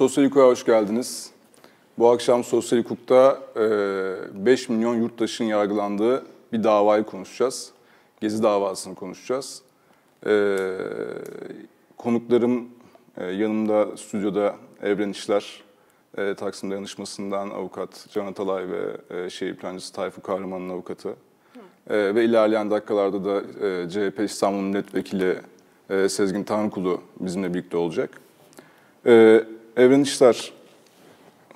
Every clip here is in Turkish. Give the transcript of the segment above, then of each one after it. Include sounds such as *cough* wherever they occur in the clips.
Sosyal Hukuk'a hoş geldiniz. Bu akşam Sosyal Hukuk'ta 5 milyon yurttaşın yargılandığı bir davayı konuşacağız. Gezi davasını konuşacağız. E, konuklarım e, yanımda stüdyoda Evren İşler, e, Taksim Dayanışması'ndan avukat Can Atalay ve e, şehir plancısı Tayfun Kahraman'ın avukatı. E, ve ilerleyen dakikalarda da e, CHP İstanbul Milletvekili e, Sezgin Tanrıkulu bizimle birlikte olacak. Evren İşler,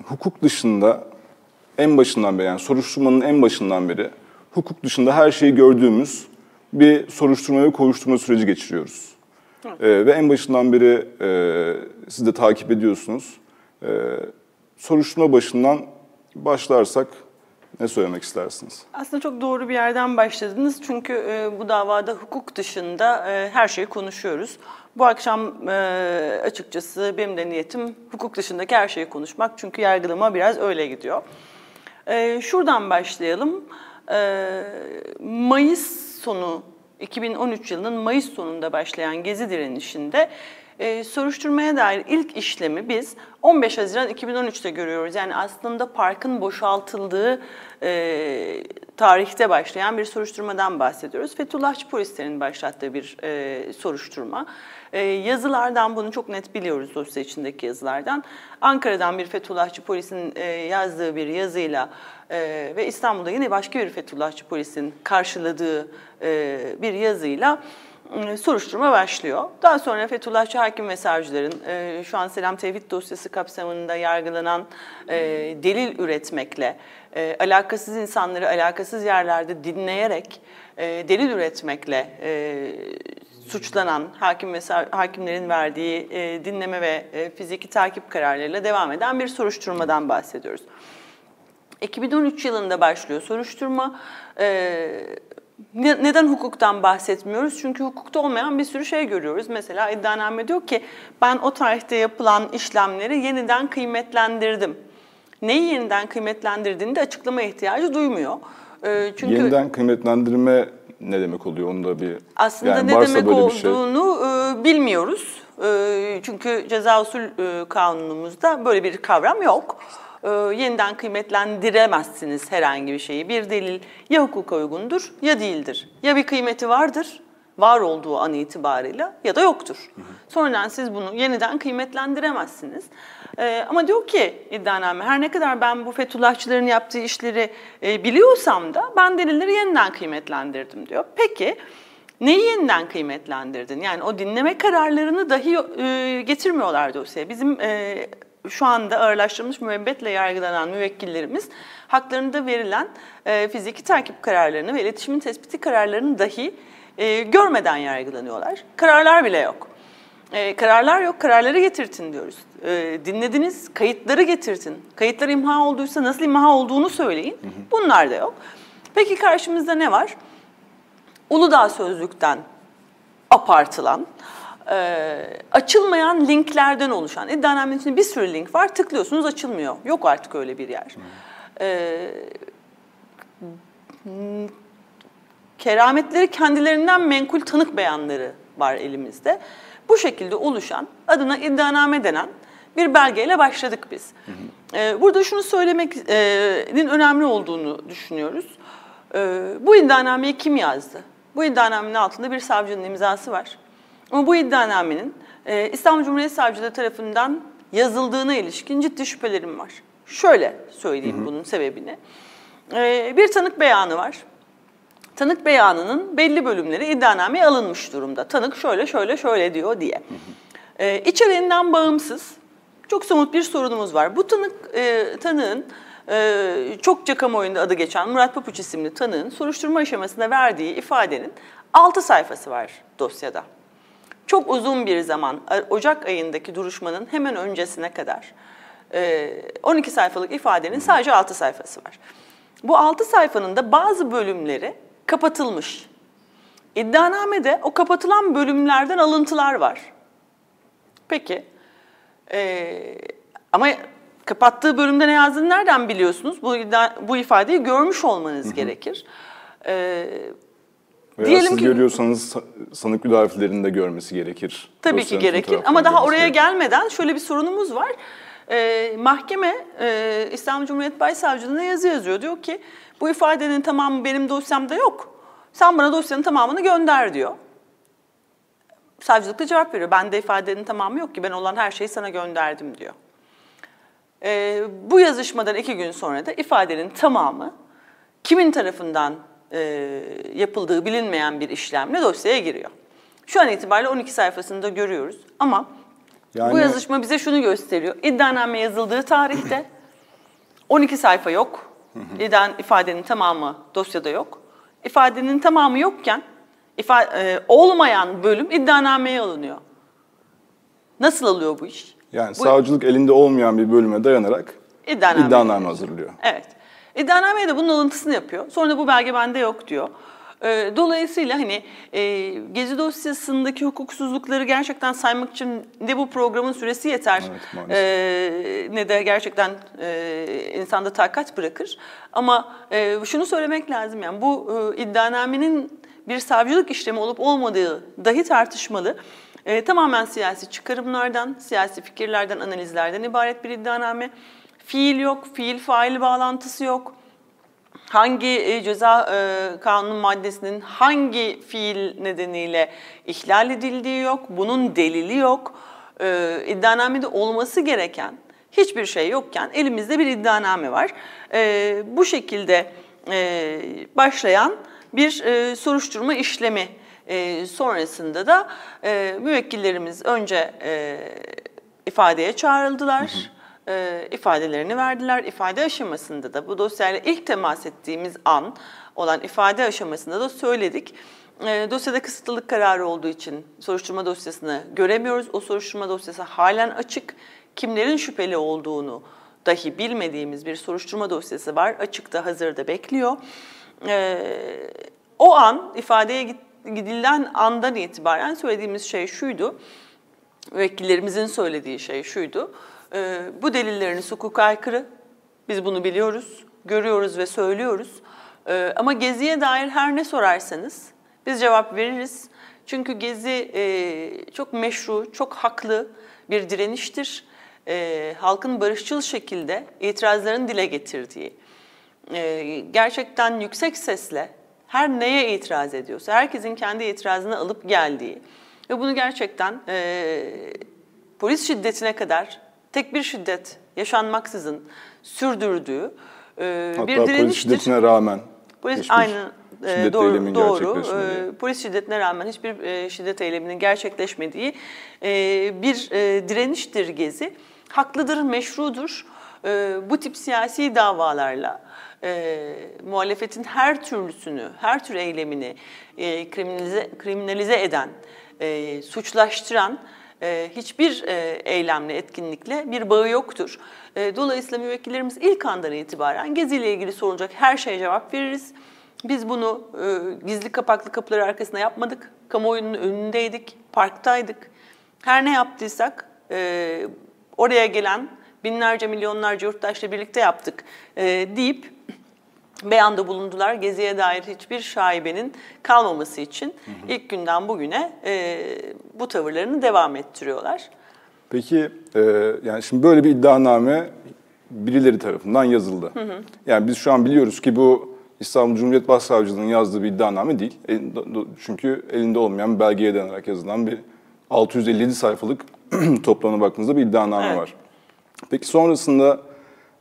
hukuk dışında en başından beri, yani soruşturmanın en başından beri hukuk dışında her şeyi gördüğümüz bir soruşturma ve kovuşturma süreci geçiriyoruz. E, ve en başından beri e, siz de takip ediyorsunuz. E, soruşturma başından başlarsak ne söylemek istersiniz? Aslında çok doğru bir yerden başladınız. Çünkü e, bu davada hukuk dışında e, her şeyi konuşuyoruz. Bu akşam e, açıkçası benim de niyetim hukuk dışındaki her şeyi konuşmak. Çünkü yargılama biraz öyle gidiyor. E, şuradan başlayalım. E, Mayıs sonu 2013 yılının Mayıs sonunda başlayan Gezi direnişinde e, soruşturmaya dair ilk işlemi biz 15 Haziran 2013'te görüyoruz. Yani aslında parkın boşaltıldığı e, tarihte başlayan bir soruşturmadan bahsediyoruz. Fethullahçı polislerin başlattığı bir e, soruşturma. E, yazılardan bunu çok net biliyoruz dosya içindeki yazılardan. Ankara'dan bir Fethullahçı polisin e, yazdığı bir yazıyla e, ve İstanbul'da yine başka bir Fethullahçı polisin karşıladığı e, bir yazıyla soruşturma başlıyor. Daha sonra Fethullahçı hakim ve savcıların e, şu an Selam Tevhid dosyası kapsamında yargılanan e, delil üretmekle, e, alakasız insanları alakasız yerlerde dinleyerek e, delil üretmekle e, suçlanan hakim ve hakimlerin verdiği e, dinleme ve e, fiziki takip kararlarıyla devam eden bir soruşturmadan bahsediyoruz. 2013 yılında başlıyor soruşturma. E, neden hukuktan bahsetmiyoruz? Çünkü hukukta olmayan bir sürü şey görüyoruz. Mesela iddianame diyor ki ben o tarihte yapılan işlemleri yeniden kıymetlendirdim. Neyi yeniden kıymetlendirdiğini de açıklama ihtiyacı duymuyor. Çünkü yeniden kıymetlendirme ne demek oluyor? Onu da bir aslında yani ne demek şey. olduğunu şey. bilmiyoruz. Çünkü ceza usul kanunumuzda böyle bir kavram yok e, yeniden kıymetlendiremezsiniz herhangi bir şeyi. Bir delil ya hukuka uygundur ya değildir. Ya bir kıymeti vardır, var olduğu an itibarıyla ya da yoktur. Sonradan siz bunu yeniden kıymetlendiremezsiniz. Ee, ama diyor ki iddianame her ne kadar ben bu Fethullahçıların yaptığı işleri e, biliyorsam da ben delilleri yeniden kıymetlendirdim diyor. Peki neyi yeniden kıymetlendirdin? Yani o dinleme kararlarını dahi e, getirmiyorlar dosyaya. Bizim e, şu anda ağırlaştırılmış müebbetle yargılanan müvekkillerimiz haklarında verilen e, fiziki takip kararlarını ve iletişimin tespiti kararlarını dahi e, görmeden yargılanıyorlar. Kararlar bile yok. E, kararlar yok, kararları getirtin diyoruz. E, dinlediniz, kayıtları getirtin. Kayıtlar imha olduysa nasıl imha olduğunu söyleyin. Bunlar da yok. Peki karşımızda ne var? Uludağ Sözlük'ten apartılan, e, açılmayan linklerden oluşan. İddianamenin içinde bir sürü link var. Tıklıyorsunuz açılmıyor. Yok artık öyle bir yer. E, kerametleri kendilerinden menkul tanık beyanları var elimizde. Bu şekilde oluşan adına iddianame denen bir belgeyle başladık biz. Hı. Ee, burada şunu söylemenin önemli olduğunu düşünüyoruz. Ee, bu iddianameyi kim yazdı? Bu iddianamenin altında bir savcının imzası var. Ama bu iddianamenin e, İstanbul Cumhuriyet Savcılığı tarafından yazıldığına ilişkin ciddi şüphelerim var. Şöyle söyleyeyim hı hı. bunun sebebini. E, bir tanık beyanı var. Tanık beyanının belli bölümleri iddianameye alınmış durumda. Tanık şöyle şöyle şöyle diyor diye. Hı hı. E, içeriğinden bağımsız çok somut bir sorunumuz var. Bu tanık e, tanığın e, çokça kamuoyunda adı geçen Murat Papuç isimli tanığın soruşturma aşamasında verdiği ifadenin 6 sayfası var dosyada çok uzun bir zaman, Ocak ayındaki duruşmanın hemen öncesine kadar 12 sayfalık ifadenin sadece 6 sayfası var. Bu 6 sayfanın da bazı bölümleri kapatılmış. İddianamede o kapatılan bölümlerden alıntılar var. Peki, ee, ama kapattığı bölümde ne yazdığını nereden biliyorsunuz? Bu, bu ifadeyi görmüş olmanız gerekir. Ee, veya Diyelim siz ki, görüyorsanız sanık müdafilerin de görmesi gerekir. Tabii ki gerekir ama daha oraya gelmeden şöyle bir sorunumuz var. E, mahkeme e, İstanbul Cumhuriyet Başsavcılığına yazı yazıyor. Diyor ki bu ifadenin tamamı benim dosyamda yok. Sen bana dosyanın tamamını gönder diyor. Savcılık da cevap veriyor. Bende ifadenin tamamı yok ki ben olan her şeyi sana gönderdim diyor. E, bu yazışmadan iki gün sonra da ifadenin tamamı kimin tarafından e, yapıldığı bilinmeyen bir işlemle dosyaya giriyor. Şu an itibariyle 12 sayfasında görüyoruz ama Yani- bu yazışma bize şunu gösteriyor. İddianame yazıldığı tarihte *clears throat* 12 sayfa yok. İddian ifadenin tamamı dosyada yok. İfadenin tamamı yokken ifa, e, olmayan bölüm iddianameye alınıyor. Nasıl alıyor bu iş? Yani Bu- savcılık elinde olmayan bir bölüme dayanarak İddianame. iddianame hazırlıyor. Evet. İddianameye de bunun alıntısını yapıyor. Sonra da bu belge bende yok diyor. Ee, Dolayısıyla hani e, Gezi dosyasındaki hukuksuzlukları gerçekten saymak için ne bu programın süresi yeter Evet, e, ne de gerçekten e, insanda takat bırakır. Ama e, şunu söylemek lazım yani bu e, iddianamenin bir savcılık işlemi olup olmadığı dahi tartışmalı. E, tamamen siyasi çıkarımlardan, siyasi fikirlerden, analizlerden ibaret bir iddianame. Fiil yok, fiil fail bağlantısı yok. Hangi e, ceza e, kanunu maddesinin hangi fiil nedeniyle ihlal edildiği yok, bunun delili yok. E, iddianamede olması gereken hiçbir şey yokken elimizde bir iddianame var. Bu şekilde başlayan bir soruşturma işlemi sonrasında da müvekkillerimiz önce ifadeye çağrıldılar. E, ifadelerini verdiler. İfade aşamasında da bu dosyayla ilk temas ettiğimiz an olan ifade aşamasında da söyledik. E, dosyada kısıtlılık kararı olduğu için soruşturma dosyasını göremiyoruz. O soruşturma dosyası halen açık. Kimlerin şüpheli olduğunu dahi bilmediğimiz bir soruşturma dosyası var. Açıkta, hazırda bekliyor. E, o an ifadeye git- gidilen andan itibaren söylediğimiz şey şuydu. Vekillerimizin söylediği şey şuydu. E, bu delilleriniz hukuka aykırı. Biz bunu biliyoruz, görüyoruz ve söylüyoruz. E, ama Gezi'ye dair her ne sorarsanız biz cevap veririz. Çünkü Gezi e, çok meşru, çok haklı bir direniştir. E, halkın barışçıl şekilde itirazlarını dile getirdiği, e, gerçekten yüksek sesle her neye itiraz ediyorsa, herkesin kendi itirazını alıp geldiği ve bunu gerçekten e, polis şiddetine kadar tek bir şiddet yaşanmaksızın sürdürdüğü e, Hatta bir polis direniştir. şiddetine rağmen Polis aynı e, doğru doğru. E, polis şiddetine rağmen hiçbir e, şiddet eyleminin gerçekleşmediği e, bir e, direniştir Gezi. Haklıdır, meşrudur. E, bu tip siyasi davalarla e, muhalefetin her türlüsünü, her tür eylemini e, kriminalize, kriminalize eden, e, suçlaştıran e, hiçbir e, eylemle, etkinlikle bir bağı yoktur. E, dolayısıyla müvekkillerimiz ilk andan itibaren Gezi ile ilgili sorulacak her şeye cevap veririz. Biz bunu gizli kapaklı kapılar arkasında yapmadık. Kamuoyunun önündeydik, parktaydık. Her ne yaptıysak oraya gelen binlerce milyonlarca yurttaşla birlikte yaptık e, deyip beyanda bulundular. Geziye dair hiçbir şaibenin kalmaması için ilk günden bugüne e, bu tavırlarını devam ettiriyorlar. Peki e, yani şimdi böyle bir iddianame birileri tarafından yazıldı. Yani biz şu an biliyoruz ki bu İstanbul Cumhuriyet Başsavcılığı'nın yazdığı bir iddianame değil. Çünkü elinde olmayan bir belgeye dayanarak yazılan bir 657 sayfalık *clears throat* toplamına baktığınızda bir iddianame Evet. var. Peki sonrasında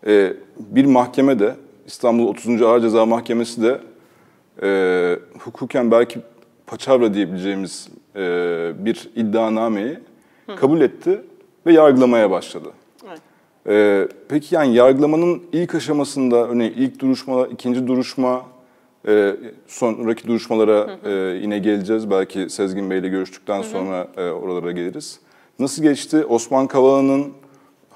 e, bir mahkeme de İstanbul 30. Ağır Ceza Mahkemesi de e, hukuken belki paçavra diyebileceğimiz e, bir iddianameyi kabul etti ve yargılamaya başladı. Evet. Ee, peki yani yargılamanın ilk aşamasında örneğin ilk duruşma, ikinci duruşma, e, sonraki duruşmalara e, yine geleceğiz. Belki Sezgin Bey ile görüştükten sonra e, oralara geliriz. Nasıl geçti? Osman Kavala'nın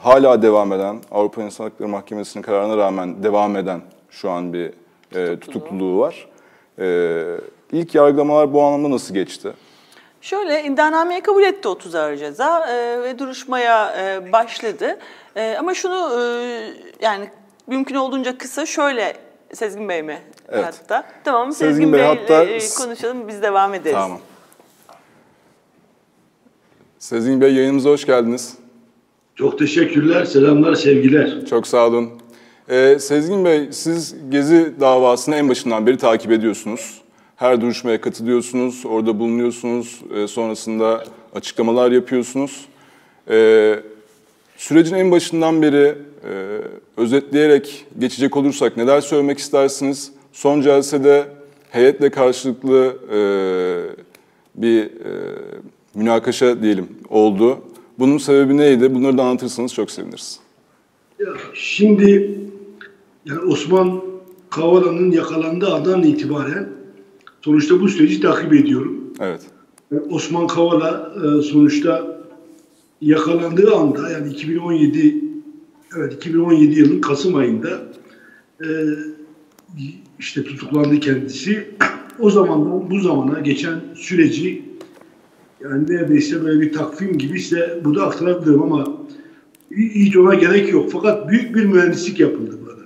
hala devam eden, Avrupa İnsan Hakları Mahkemesi'nin kararına rağmen devam eden şu an bir e, tutukluluğu var. E, ilk yargılamalar bu anlamda nasıl geçti? Şöyle iddianameyi kabul etti 30 Ağır Ceza e, ve duruşmaya e, başladı. E, ama şunu e, yani mümkün olduğunca kısa şöyle Sezgin Bey mi Evet. hatta? Tamam Sezgin Sezgin, Bey Bey'le hatta- e, konuşalım biz devam ederiz. Tamam. Sezgin Bey yayınımıza hoş geldiniz. Çok teşekkürler, selamlar, sevgiler. Çok sağ olun. Ee, Sezgin Bey, siz Gezi davasını en başından beri takip ediyorsunuz. Her duruşmaya katılıyorsunuz, orada bulunuyorsunuz, e, sonrasında açıklamalar yapıyorsunuz. Ee, sürecin en başından beri e, özetleyerek geçecek olursak neler söylemek istersiniz? Son celsede heyetle karşılıklı e, bir e, münakaşa diyelim oldu. Bunun sebebi neydi? Bunları da anlatırsanız çok seviniriz. Ya, şimdi yani Osman Kavala'nın yakalandığı andan itibaren sonuçta bu süreci takip ediyorum. Evet. Yani Osman Kavala e, sonuçta yakalandığı anda yani 2017 evet 2017 yılının Kasım ayında e, işte tutuklandı kendisi. *clears throat* O zamandan bu zamana geçen süreci yani neredeyse böyle bir takvim gibi size burada aktarabilirim ama hiç ona gerek yok. Fakat büyük bir mühendislik yapıldı burada.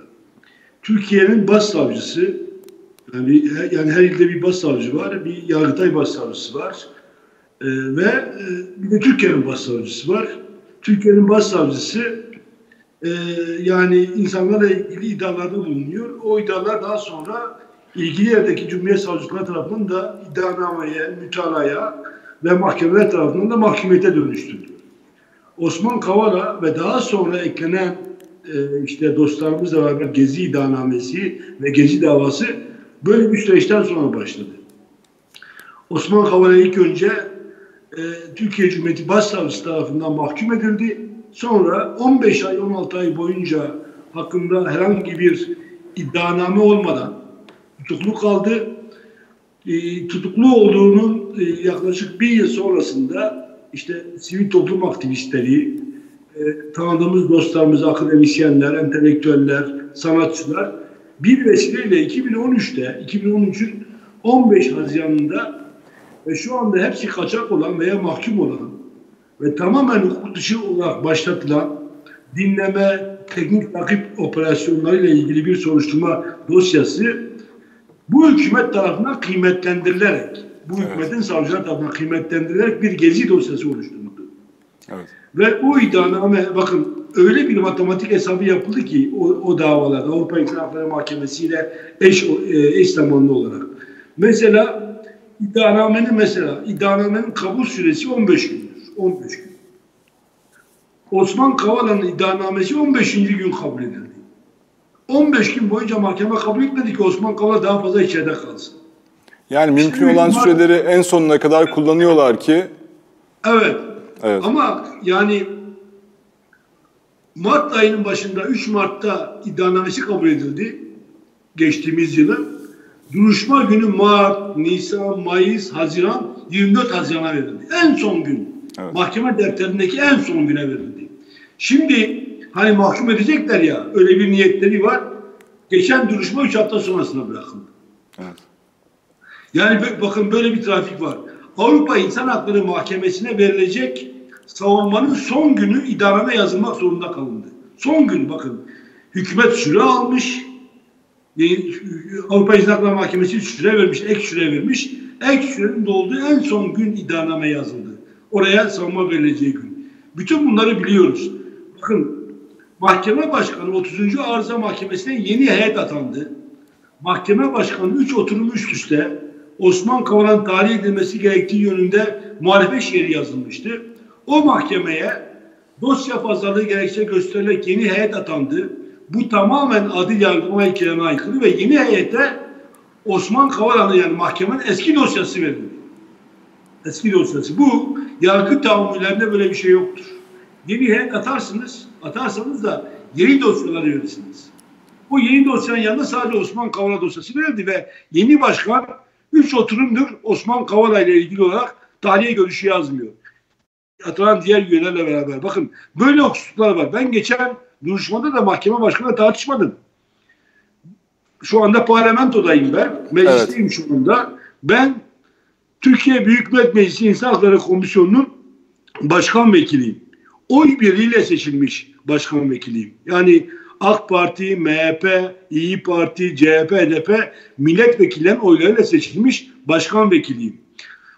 Türkiye'nin başsavcısı yani, yani her ilde bir başsavcı var, bir Yargıtay başsavcısı var ee, ve e, bir de Türkiye'nin başsavcısı var. Türkiye'nin başsavcısı e, yani insanlarla ilgili iddialarda bulunuyor. O iddialar daha sonra ilgili yerdeki Cumhuriyet Savcılıkları tarafından da iddianameye, mütalaya ve mahkemeler tarafından da mahkumiyete dönüştürülüyor. Osman Kavala ve daha sonra eklenen e, işte dostlarımızla beraber Gezi iddianamesi ve Gezi davası böyle bir süreçten sonra başladı. Osman Kavala ilk önce e, Türkiye Cumhuriyeti Başsavcısı tarafından mahkum edildi. Sonra 15 ay 16 ay boyunca hakkında herhangi bir iddianame olmadan tutuklu kaldı. E, tutuklu olduğunun e, yaklaşık bir yıl sonrasında işte sivil toplum aktivistleri, e, tanıdığımız dostlarımız, akademisyenler, entelektüeller, sanatçılar bir vesileyle 2013'te, 2013'ün 15 Haziran'ında ve şu anda hepsi kaçak olan veya mahkum olan ve tamamen hukuk dışı olarak başlatılan dinleme, teknik takip operasyonlarıyla ilgili bir soruşturma dosyası bu hükümet tarafından kıymetlendirilerek, bu evet. hükümetin savcılar tarafından kıymetlendirilerek bir gezi dosyası oluşturuldu. Evet. Ve o iddianame, bakın öyle bir matematik hesabı yapıldı ki o, o davalarda Avrupa İnsan Hakları Mahkemesi ile eş, e, eş zamanlı olarak. Mesela iddianamenin mesela iddianamenin kabul süresi 15 gündür. 15 gün. Osman Kavala'nın iddianamesi 15. gün kabul edildi. 15 gün boyunca mahkeme kabul etmedi ki Osman Kavala daha fazla içeride kalsın. Yani mümkün Şimdi, olan süreleri en sonuna kadar kullanıyorlar ki. Evet. evet. Ama yani Mart ayının başında 3 Mart'ta iddianamesi kabul edildi. Geçtiğimiz yılın. Duruşma günü Mart, Nisan, Mayıs, Haziran, 24 Haziran'a verildi. En son gün. Evet. Mahkeme defterindeki en son güne verildi. Şimdi hani mahkum edecekler ya öyle bir niyetleri var. Geçen duruşma 3 hafta sonrasına bırakıldı. Evet. Yani bakın böyle bir trafik var. Avrupa İnsan Hakları Mahkemesi'ne verilecek savunmanın son günü idareme yazılmak zorunda kalındı. Son gün bakın. Hükümet süre almış. Avrupa İnsan Hakları Mahkemesi süre vermiş, ek süre vermiş. Ek sürenin dolduğu en son gün iddianame yazıldı. Oraya savunma verileceği gün. Bütün bunları biliyoruz. Bakın Mahkeme Başkanı 30. Arıza Mahkemesi'ne yeni heyet atandı. Mahkeme Başkanı 3 oturum üst üste Osman Kavala'nın tahliye edilmesi gerektiği yönünde muhalefet şiiri yazılmıştı. O mahkemeye dosya fazlalığı gerekçe gösterilerek yeni heyet atandı. Bu tamamen adil yargılama ilkelerine aykırı ve yeni heyete Osman Kavala'nın yani mahkemenin eski dosyası verildi. Eski dosyası. Bu yargı tahammüllerinde böyle bir şey yoktur. Yeni heyet atarsınız, atarsanız da yeni dosyaları verirsiniz. O yeni dosyanın yanında sadece Osman Kavala dosyası verildi ve yeni başkan üç oturumdur Osman Kavala ile ilgili olarak tarihe görüşü yazmıyor. Atılan diğer üyelerle beraber. Bakın böyle hususlar var. Ben geçen duruşmada da mahkeme başkanı tartışmadım. Şu anda parlamentodayım ben. Meclisteyim evet. şu anda. Ben Türkiye Büyük Millet Meclisi İnsan Hakları Komisyonu'nun başkan vekiliyim. Oy birliğiyle seçilmiş başkan vekiliyim. Yani AK Parti, MHP, İyi Parti, CHP, HDP milletvekillerinin oylarıyla seçilmiş başkan vekiliyim.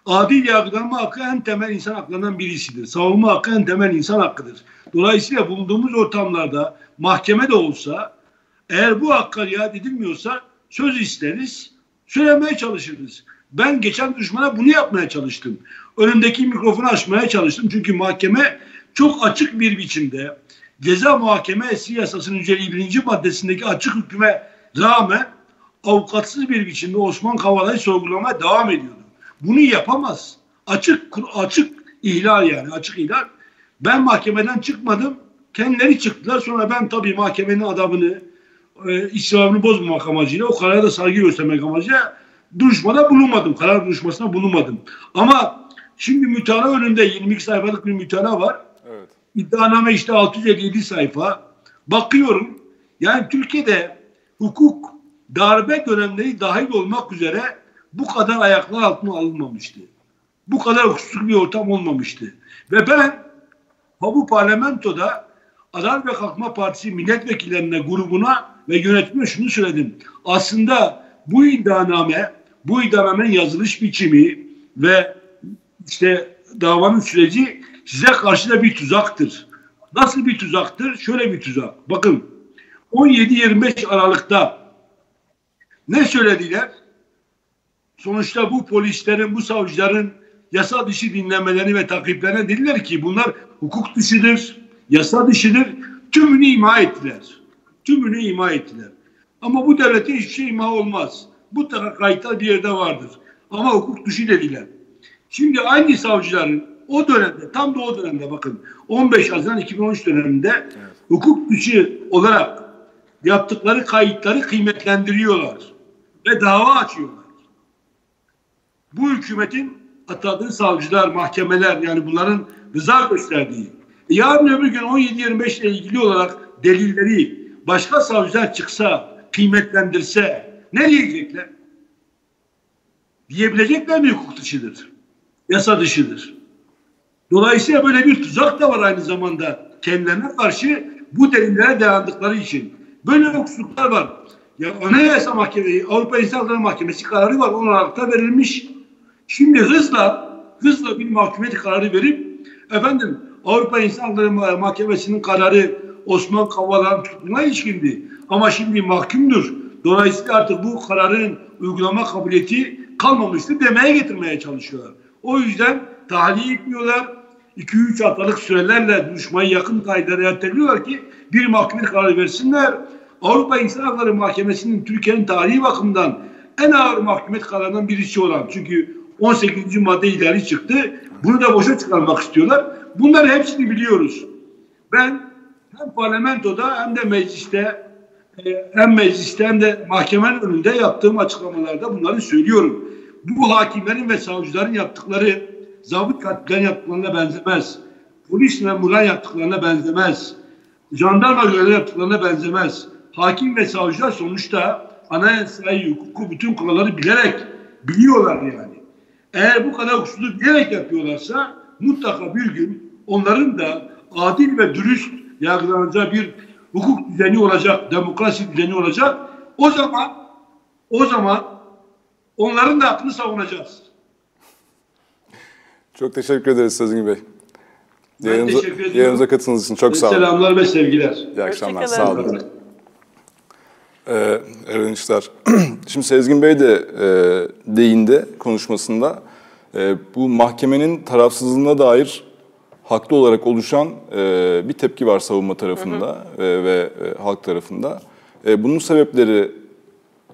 Adil yargılanma hakkı en temel insan haklarından birisidir. Savunma hakkı en temel insan hakkıdır. Dolayısıyla bulunduğumuz ortamlarda mahkeme de olsa eğer bu hakka riayet edilmiyorsa söz isteriz, söylemeye çalışırız. Ben geçen duruşmada bunu yapmaya çalıştım. Önümdeki mikrofonu açmaya çalıştım. Çünkü mahkeme çok açık bir biçimde ceza muhakemesi yasasının 151. maddesindeki açık hüküme rağmen avukatsız bir biçimde Osman Kavala'yı sorgulamaya devam ediyordu. Bunu yapamaz. Açık açık ihlal yani açık ihlal. Ben mahkemeden çıkmadım. Kendileri çıktılar. Sonra ben tabii mahkemenin adamını e, israrını bozmamak amacıyla o karara da saygı göstermek amacıyla duruşmada bulunmadım. Karar duruşmasına bulunmadım. Ama şimdi mütala önünde 22 sayfalık bir mütala var. İddianame işte 657 sayfa. Bakıyorum yani Türkiye'de hukuk darbe dönemleri dahil olmak üzere bu kadar ayaklar altına alınmamıştı. Bu kadar hukuksuz bir ortam olmamıştı. Ve ben bu parlamentoda Adalet ve Kalkınma Partisi milletvekillerine, grubuna ve yönetime şunu söyledim. Aslında bu iddianame, bu iddianamenin yazılış biçimi ve işte davanın süreci size karşı da bir tuzaktır. Nasıl bir tuzaktır? Şöyle bir tuzak. Bakın 17-25 Aralık'ta ne söylediler? Sonuçta bu polislerin, bu savcıların yasa dışı dinlemeleri ve takiplerine dediler ki bunlar hukuk dışıdır, yasa dışıdır. Tümünü ima ettiler. Tümünü ima ettiler. Ama bu devlete hiçbir şey ima olmaz. Bu kayıtlar bir yerde vardır. Ama hukuk dışı dediler. Şimdi aynı savcıların o dönemde, tam da o dönemde bakın 15 Haziran 2013 döneminde evet. hukuk dışı olarak yaptıkları kayıtları kıymetlendiriyorlar ve dava açıyorlar. Bu hükümetin atadığı savcılar, mahkemeler yani bunların rıza gösterdiği. Yarın öbür gün 17-25 ile ilgili olarak delilleri başka savcılar çıksa, kıymetlendirse ne diyecekler? Diyebilecekler mi hukuk dışıdır? Yasa dışıdır. Dolayısıyla böyle bir tuzak da var aynı zamanda kendilerine karşı bu delillere dayandıkları için. Böyle hukuksuzluklar var. Ya Anayasa Mahkemesi, Avrupa İnsan Hakları Mahkemesi kararı var. 10 Aralık'ta verilmiş. Şimdi hızla hızla bir mahkemeti kararı verip efendim Avrupa İnsan Hakları Mahkemesi'nin kararı Osman Kavala'nın tutumuna ilişkindi. Ama şimdi mahkumdur. Dolayısıyla artık bu kararın uygulama kabiliyeti kalmamıştır demeye getirmeye çalışıyorlar. O yüzden tahliye etmiyorlar. 2-3 haftalık sürelerle duruşmayı yakın kayda erteliyorlar ki bir mahkeme kararı versinler. Avrupa İnsan Hakları Mahkemesi'nin Türkiye'nin tarihi bakımından en ağır mahkumet kararından birisi olan çünkü 18. madde ihlali çıktı. Bunu da boşa çıkarmak istiyorlar. Bunları hepsini biliyoruz. Ben hem parlamentoda hem de mecliste e, hem mecliste hem de mahkemenin önünde yaptığım açıklamalarda bunları söylüyorum. Bu hakimlerin ve savcıların yaptıkları zabıt katillerin yaptıklarına benzemez. Polis memurların yaptıklarına benzemez. Jandarma görevlileri yaptıklarına benzemez. Hakim ve savcılar sonuçta anayasayı, hukuku, bütün kuralları bilerek biliyorlar yani. Eğer bu kadar hukuksuzluk bilerek yapıyorlarsa mutlaka bir gün onların da adil ve dürüst yargılanacağı bir hukuk düzeni olacak, demokrasi düzeni olacak. O zaman o zaman onların da hakkını savunacağız. Çok teşekkür ederiz Sezgin Bey. Ben yayınımıza, teşekkür ediyorum. Yayınımıza katıldığınız için çok sağ olun. Selamlar ve sevgiler. İyi akşamlar. Sağ olun. Ee, Eren İşler. *clears throat* Şimdi Sezgin Bey de e, değindi konuşmasında. E, bu mahkemenin tarafsızlığına dair haklı olarak oluşan e, bir tepki var savunma tarafında hı hı. E, ve e, halk tarafında. E, bunun sebepleri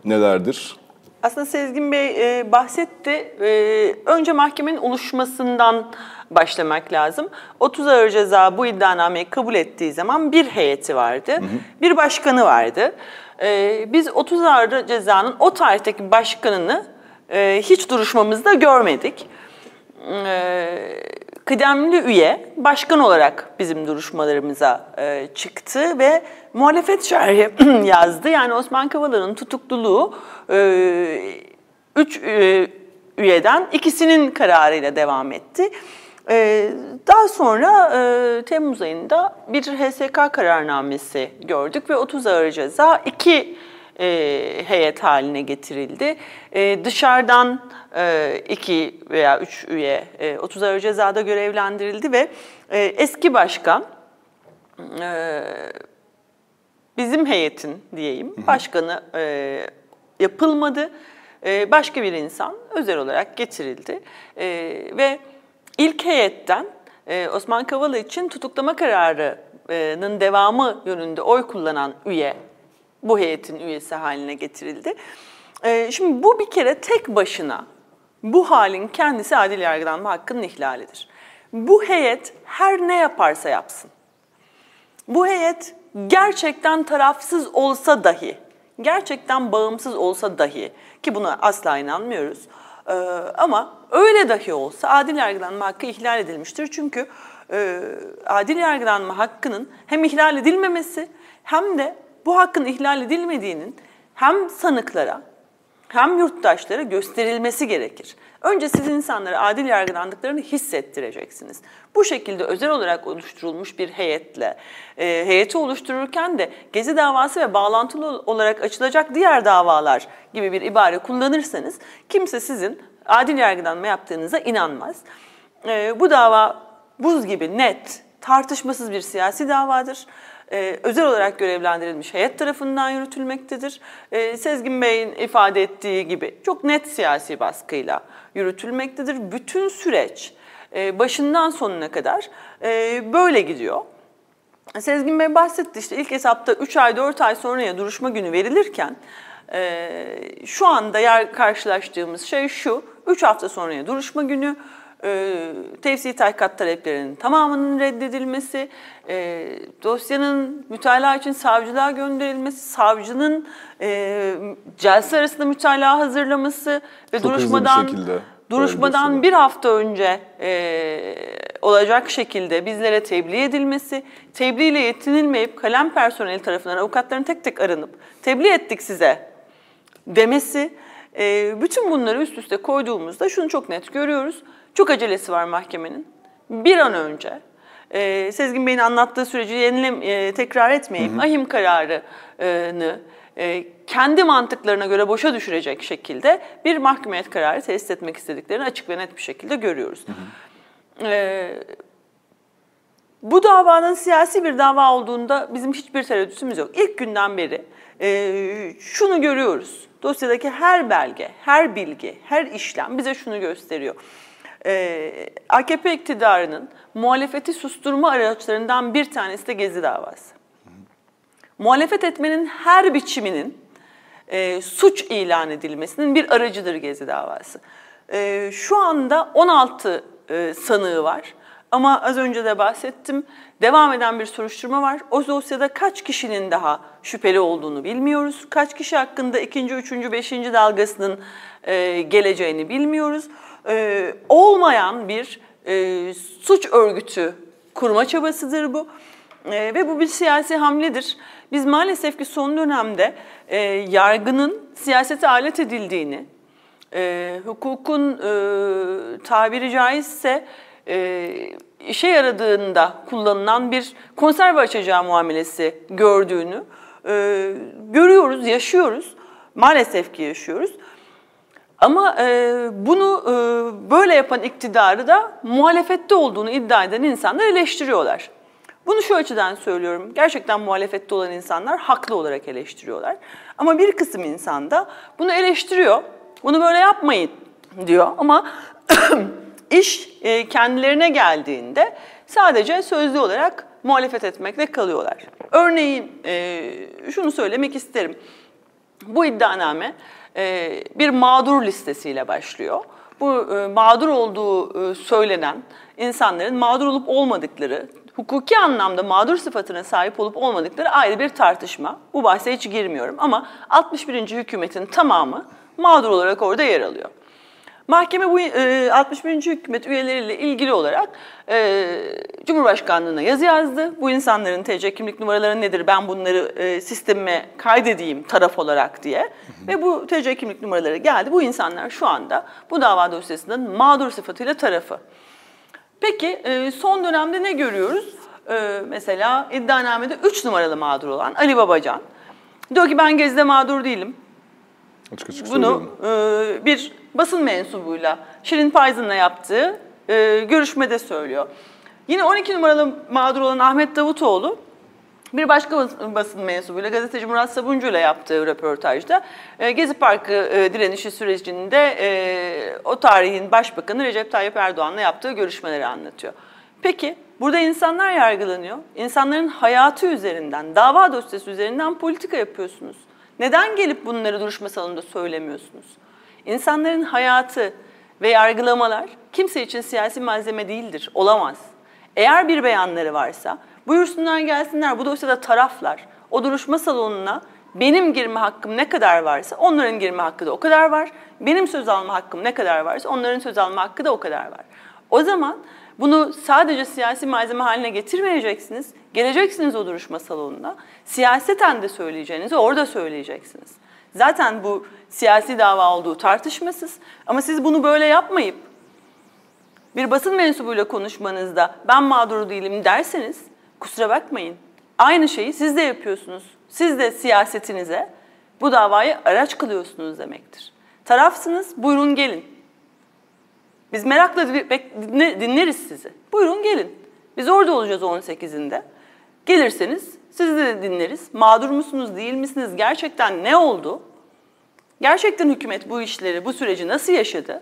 nelerdir? Aslında Sezgin Bey e, bahsetti. E, önce mahkemenin oluşmasından başlamak lazım. 30 ağır ceza bu iddianameyi kabul ettiği zaman bir heyeti vardı, hı hı. bir başkanı vardı. E, biz 30 ağır cezanın o tarihteki başkanını e, hiç duruşmamızda görmedik. E, kıdemli üye başkan olarak bizim duruşmalarımıza e, çıktı ve muhalefet şerhi *clears throat* yazdı. Yani Osman Kavala'nın tutukluluğu e, üç e, üyeden ikisinin kararıyla devam etti. E, daha sonra e, Temmuz ayında bir HSK kararnamesi gördük ve 30 ağır ceza iki e, heyet haline getirildi. E, dışarıdan e, iki veya üç üye e, 30 ağır cezada görevlendirildi ve e, eski başkan e, bizim heyetin diyeyim başkanı e, yapılmadı. E, başka bir insan özel olarak getirildi e, ve ilk heyetten e, Osman Kavala için tutuklama kararının devamı yönünde oy kullanan üye bu heyetin üyesi haline getirildi. E, şimdi bu bir kere tek başına bu halin kendisi adil yargılanma hakkının ihlalidir. Bu heyet her ne yaparsa yapsın. Bu heyet gerçekten tarafsız olsa dahi, gerçekten bağımsız olsa dahi ki buna asla inanmıyoruz. Ee, ama öyle dahi olsa adil yargılanma hakkı ihlal edilmiştir. Çünkü e, adil yargılanma hakkının hem ihlal edilmemesi hem de bu hakkın ihlal edilmediğinin hem sanıklara hem yurttaşlara gösterilmesi gerekir. Önce siz insanlara adil yargılandıklarını hissettireceksiniz. Bu şekilde özel olarak oluşturulmuş bir heyetle, e, heyeti oluştururken de Gezi davası ve bağlantılı olarak açılacak diğer davalar gibi bir ibare kullanırsanız kimse sizin adil yargılanma yaptığınıza inanmaz. E, bu dava buz gibi net, tartışmasız bir siyasi davadır e, özel olarak görevlendirilmiş heyet tarafından yürütülmektedir. E, Sezgin Bey'in ifade ettiği gibi çok net siyasi baskıyla yürütülmektedir. Bütün süreç e, başından sonuna kadar böyle gidiyor. Sezgin Bey bahsetti işte ilk hesapta 3 ay 4 ay sonraya duruşma günü verilirken şu anda yer karşılaştığımız şey şu 3 hafta sonraya duruşma günü e, tefsir tahkikat taleplerinin tamamının reddedilmesi, e, dosyanın mütalaa için savcılığa gönderilmesi, savcının e, celse arasında mütalaa hazırlaması ve Çok duruşmadan duruşmadan bir hafta önce e, olacak şekilde bizlere tebliğ edilmesi, tebliğ ile yetinilmeyip kalem personeli tarafından avukatların tek tek aranıp tebliğ ettik size demesi, e, bütün bunları üst üste koyduğumuzda şunu çok net görüyoruz. Çok acelesi var mahkemenin. Bir an önce e, Sezgin Bey'in anlattığı süreci yenile, e, tekrar etmeyeyim. Ahim kararını e, kendi mantıklarına göre boşa düşürecek şekilde bir mahkumiyet kararı tesis etmek istediklerini açık ve net bir şekilde görüyoruz. E, bu davanın siyasi bir dava olduğunda bizim hiçbir tereddütümüz yok. İlk günden beri e, şunu görüyoruz. Dosyadaki her belge, her bilgi, her işlem bize şunu gösteriyor. E, AKP iktidarının muhalefeti susturma araçlarından bir tanesi de Gezi davası. Muhalefet etmenin her biçiminin e, suç ilan edilmesinin bir aracıdır Gezi davası. E, şu anda 16 e, sanığı var. Ama az önce de bahsettim, devam eden bir soruşturma var. O dosyada kaç kişinin daha şüpheli olduğunu bilmiyoruz. Kaç kişi hakkında ikinci, üçüncü, beşinci dalgasının e, geleceğini bilmiyoruz. E, olmayan bir e, suç örgütü kurma çabasıdır bu. E, ve bu bir siyasi hamledir. Biz maalesef ki son dönemde e, yargının siyasete alet edildiğini, e, hukukun tabiri caizse e, işe yaradığında kullanılan bir konserve açacağı muamelesi gördüğünü görüyoruz, yaşıyoruz. Maalesef ki yaşıyoruz. Ama e, bunu e, böyle yapan iktidarı da muhalefette olduğunu iddia eden insanlar eleştiriyorlar. Bunu şu açıdan söylüyorum. Gerçekten muhalefette olan insanlar haklı olarak eleştiriyorlar. Ama bir kısım insan da bunu eleştiriyor. Bunu böyle yapmayın diyor. Ama *clears throat* iş e, kendilerine geldiğinde sadece sözlü olarak muhalefet etmekle kalıyorlar. Örneğin e, şunu söylemek isterim. Bu iddianame e, bir mağdur listesiyle başlıyor. Bu e, mağdur olduğu e, söylenen insanların mağdur olup olmadıkları, hukuki anlamda mağdur sıfatına sahip olup olmadıkları ayrı bir tartışma. Bu bahse hiç girmiyorum ama 61. hükümetin tamamı mağdur olarak orada yer alıyor. Mahkeme bu e, 61. hükümet üyeleriyle ilgili olarak e, Cumhurbaşkanlığına yazı yazdı. Bu insanların TC kimlik numaraları nedir? Ben bunları e, sistemime kaydedeyim taraf olarak diye. Ve bu TC kimlik numaraları geldi. Bu insanlar şu anda bu dava dosyasının mağdur sıfatıyla tarafı. Peki e, son dönemde ne görüyoruz? E, mesela iddianamede 3 numaralı mağdur olan Ali Babacan. Diyor ki ben Gezi'de mağdur değilim. Açık açık Bunu e, bir basın mensubuyla Şirin Payzın'la yaptığı e, görüşmede söylüyor. Yine 12 numaralı mağdur olan Ahmet Davutoğlu bir başka bas- basın mensubuyla gazeteci Murat Sabuncu ile yaptığı röportajda e, Gezi Parkı e, direnişi sürecinde e, o tarihin başbakanı Recep Tayyip Erdoğan'la yaptığı görüşmeleri anlatıyor. Peki burada insanlar yargılanıyor. İnsanların hayatı üzerinden, dava dosyası üzerinden politika yapıyorsunuz. Neden gelip bunları duruşma salonunda söylemiyorsunuz? İnsanların hayatı ve yargılamalar kimse için siyasi malzeme değildir, olamaz. Eğer bir beyanları varsa buyursunlar gelsinler. Bu dosyada taraflar. O duruşma salonuna benim girme hakkım ne kadar varsa onların girme hakkı da o kadar var. Benim söz alma hakkım ne kadar varsa onların söz alma hakkı da o kadar var. O zaman bunu sadece siyasi malzeme haline getirmeyeceksiniz. Geleceksiniz o duruşma salonuna. Siyaseten de söyleyeceğinizi orada söyleyeceksiniz. Zaten bu siyasi dava olduğu tartışmasız. Ama siz bunu böyle yapmayıp bir basın mensubuyla konuşmanızda ben mağdur değilim derseniz kusura bakmayın. Aynı şeyi siz de yapıyorsunuz. Siz de siyasetinize bu davayı araç kılıyorsunuz demektir. Tarafsınız, buyurun gelin. Biz merakla dinleriz sizi. Buyurun gelin. Biz orada olacağız 18'inde. Gelirseniz sizi de dinleriz. Mağdur musunuz, değil misiniz? Gerçekten ne oldu? Gerçekten hükümet bu işleri, bu süreci nasıl yaşadı?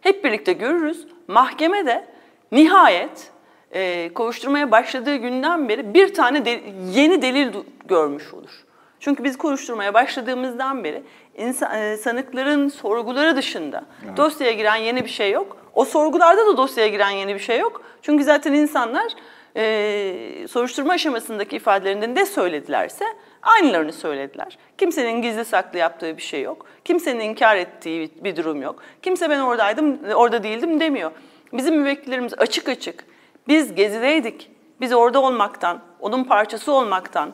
Hep birlikte görürüz. Mahkeme de nihayet e, kovuşturmaya başladığı günden beri bir tane de, yeni delil görmüş olur. Çünkü biz kovuşturmaya başladığımızdan beri insan, e, sanıkların sorguları dışında dosyaya giren yeni bir şey yok. O sorgularda da dosyaya giren yeni bir şey yok. Çünkü zaten insanlar e, soruşturma aşamasındaki ifadelerinde ne söyledilerse aynılarını söylediler. Kimsenin gizli saklı yaptığı bir şey yok. Kimsenin inkar ettiği bir durum yok. Kimse ben oradaydım, orada değildim demiyor. Bizim müvekkillerimiz açık açık. Biz gezideydik. Biz orada olmaktan, onun parçası olmaktan,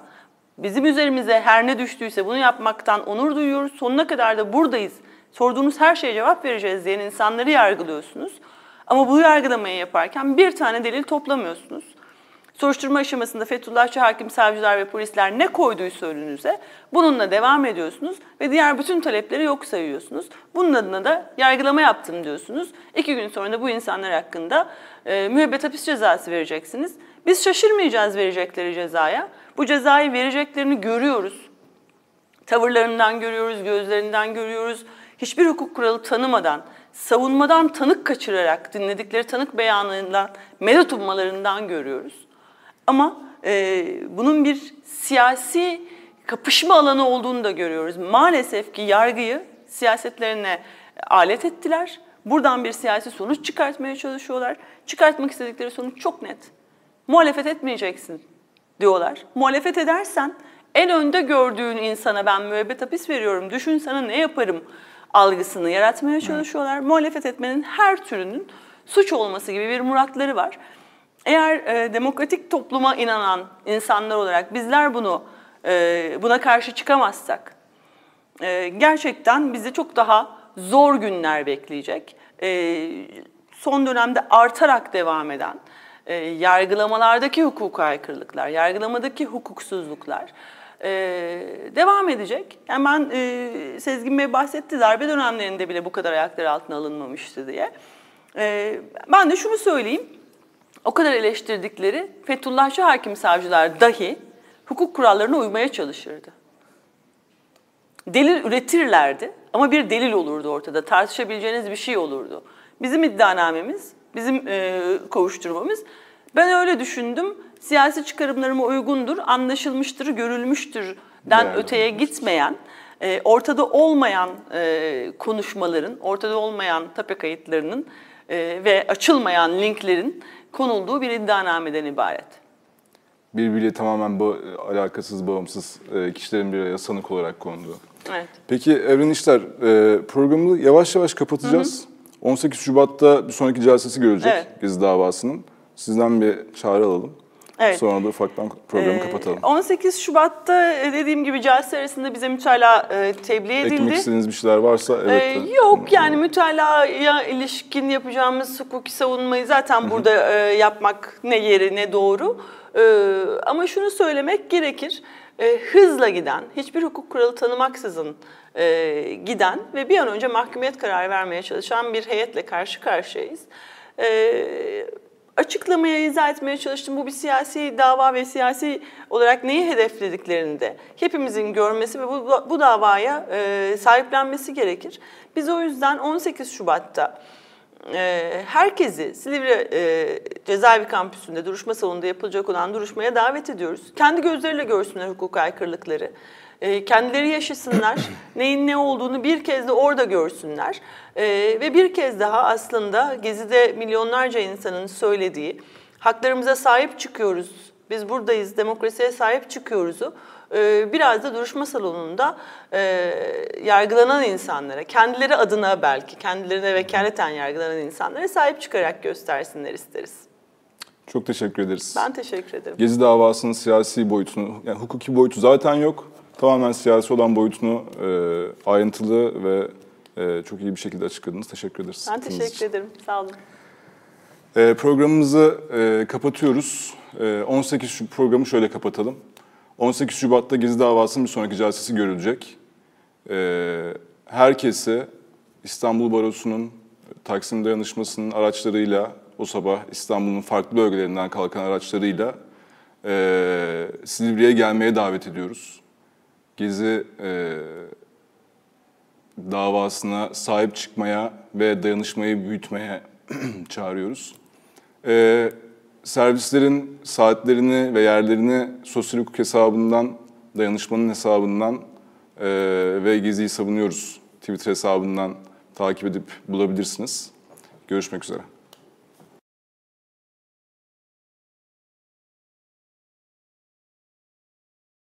bizim üzerimize her ne düştüyse bunu yapmaktan onur duyuyoruz. Sonuna kadar da buradayız. Sorduğunuz her şeye cevap vereceğiz diyen insanları yargılıyorsunuz. Ama bu yargılamayı yaparken bir tane delil toplamıyorsunuz. Soruşturma aşamasında Fethullahçı hakim, savcılar ve polisler ne koyduysa önünüze bununla devam ediyorsunuz ve diğer bütün talepleri yok sayıyorsunuz. Bunun adına da yargılama yaptım diyorsunuz. İki gün sonra da bu insanlar hakkında e, müebbet hapis cezası vereceksiniz. Biz şaşırmayacağız verecekleri cezaya. Bu cezayı vereceklerini görüyoruz. Tavırlarından görüyoruz, gözlerinden görüyoruz. Hiçbir hukuk kuralı tanımadan, savunmadan tanık kaçırarak, dinledikleri tanık beyanından, medet ummalarından görüyoruz. Ama e, bunun bir siyasi kapışma alanı olduğunu da görüyoruz. Maalesef ki yargıyı siyasetlerine alet ettiler. Buradan bir siyasi sonuç çıkartmaya çalışıyorlar. Çıkartmak istedikleri sonuç çok net. Muhalefet etmeyeceksin diyorlar. Muhalefet edersen en önde gördüğün insana ben müebbet hapis veriyorum, düşün sana ne yaparım algısını yaratmaya çalışıyorlar. Muhalefet etmenin her türünün suç olması gibi bir muratları var. Eğer e, demokratik topluma inanan insanlar olarak bizler bunu e, buna karşı çıkamazsak e, gerçekten bizi çok daha zor günler bekleyecek. E, son dönemde artarak devam eden e, yargılamalardaki hukuka aykırılıklar, yargılamadaki hukuksuzluklar e, devam edecek. Yani ben e, Sezgin Bey bahsetti darbe dönemlerinde bile bu kadar ayaklar altına alınmamıştı diye. E, ben de şunu söyleyeyim. O kadar eleştirdikleri Fethullahçı hakim savcılar dahi hukuk kurallarına uymaya çalışırdı. Delil üretirlerdi ama bir delil olurdu ortada. Tartışabileceğiniz bir şey olurdu. Bizim iddianamemiz, bizim e, kovuşturmamız. Ben öyle düşündüm. Siyasi çıkarımlarıma uygundur, anlaşılmıştır, görülmüştür den Değerli öteye gitmeyen, e, ortada olmayan e, konuşmaların, ortada olmayan tape kayıtlarının e, ve açılmayan linklerin konulduğu bir iddianameden ibaret. Birbiriyle tamamen bu alakasız, bağımsız e, kişilerin bir araya sanık olarak konduğu. Evet. Peki Evren İşler, e, programı yavaş yavaş kapatacağız. 18 Şubat'ta bir sonraki celsesi görecek Evet. Gezi davasının. Sizden bir çağrı alalım. Evet. Sonra da ufaktan programı Ee, kapatalım. 18 Şubat'ta e, dediğim gibi celse arasında bize mütalaa e, tebliğ edildi. Eklemek istediğiniz bir şeyler varsa evet. Ee, yok yani mütalaya ilişkin yapacağımız hukuki savunmayı zaten burada e, yapmak ne yeri ne doğru. Ee, ama şunu söylemek gerekir. e, hızla giden, hiçbir hukuk kuralı tanımaksızın giden ve bir an önce mahkumiyet kararı vermeye çalışan bir heyetle karşı karşıyayız. E, açıklamaya, izah etmeye çalıştım. Bu bir siyasi dava ve siyasi olarak neyi hedeflediklerini de hepimizin görmesi ve bu, bu davaya e, sahiplenmesi gerekir. Biz o yüzden 18 Şubat'ta e, herkesi Silivri e, cezaevi kampüsünde duruşma salonunda yapılacak olan duruşmaya davet ediyoruz. Kendi gözleriyle görsünler hukuk aykırılıkları. E, kendileri yaşasınlar, *clears throat* neyin ne olduğunu bir kez de orada görsünler. E, ve bir kez daha aslında Gezi'de milyonlarca insanın söylediği, haklarımıza sahip çıkıyoruz, biz buradayız, demokrasiye sahip çıkıyoruzu e, biraz da duruşma salonunda e, yargılanan insanlara, kendileri adına belki, kendilerine vekaleten yargılanan insanlara sahip çıkarak göstersinler isteriz. Çok teşekkür ederiz. Ben teşekkür ederim. Gezi davasının siyasi boyutunu, yani hukuki boyutu zaten yok. Tamamen siyasi olan boyutunu e, ayrıntılı ve e, çok iyi bir şekilde açıkladınız. Teşekkür ederiz. Ben teşekkür için. ederim. Sağ olun. E, programımızı e, kapatıyoruz. E, 18 şu programı şöyle kapatalım. 18 Şubat'ta Gezi davasının bir sonraki celsesi görülecek. E, herkesi İstanbul Barosu'nun Taksim Dayanışması'nın araçlarıyla o sabah İstanbul'un farklı bölgelerinden kalkan araçlarıyla e, Silivri'ye gelmeye davet ediyoruz. Gezi e, davasına sahip çıkmaya ve dayanışmayı büyütmeye *clears throat* çağırıyoruz. Ee, servislerin saatlerini ve yerlerini sosyal hukuk hesabından, dayanışmanın hesabından e, ve Gezi'yi savunuyoruz Twitter hesabından takip edip bulabilirsiniz. Görüşmek üzere.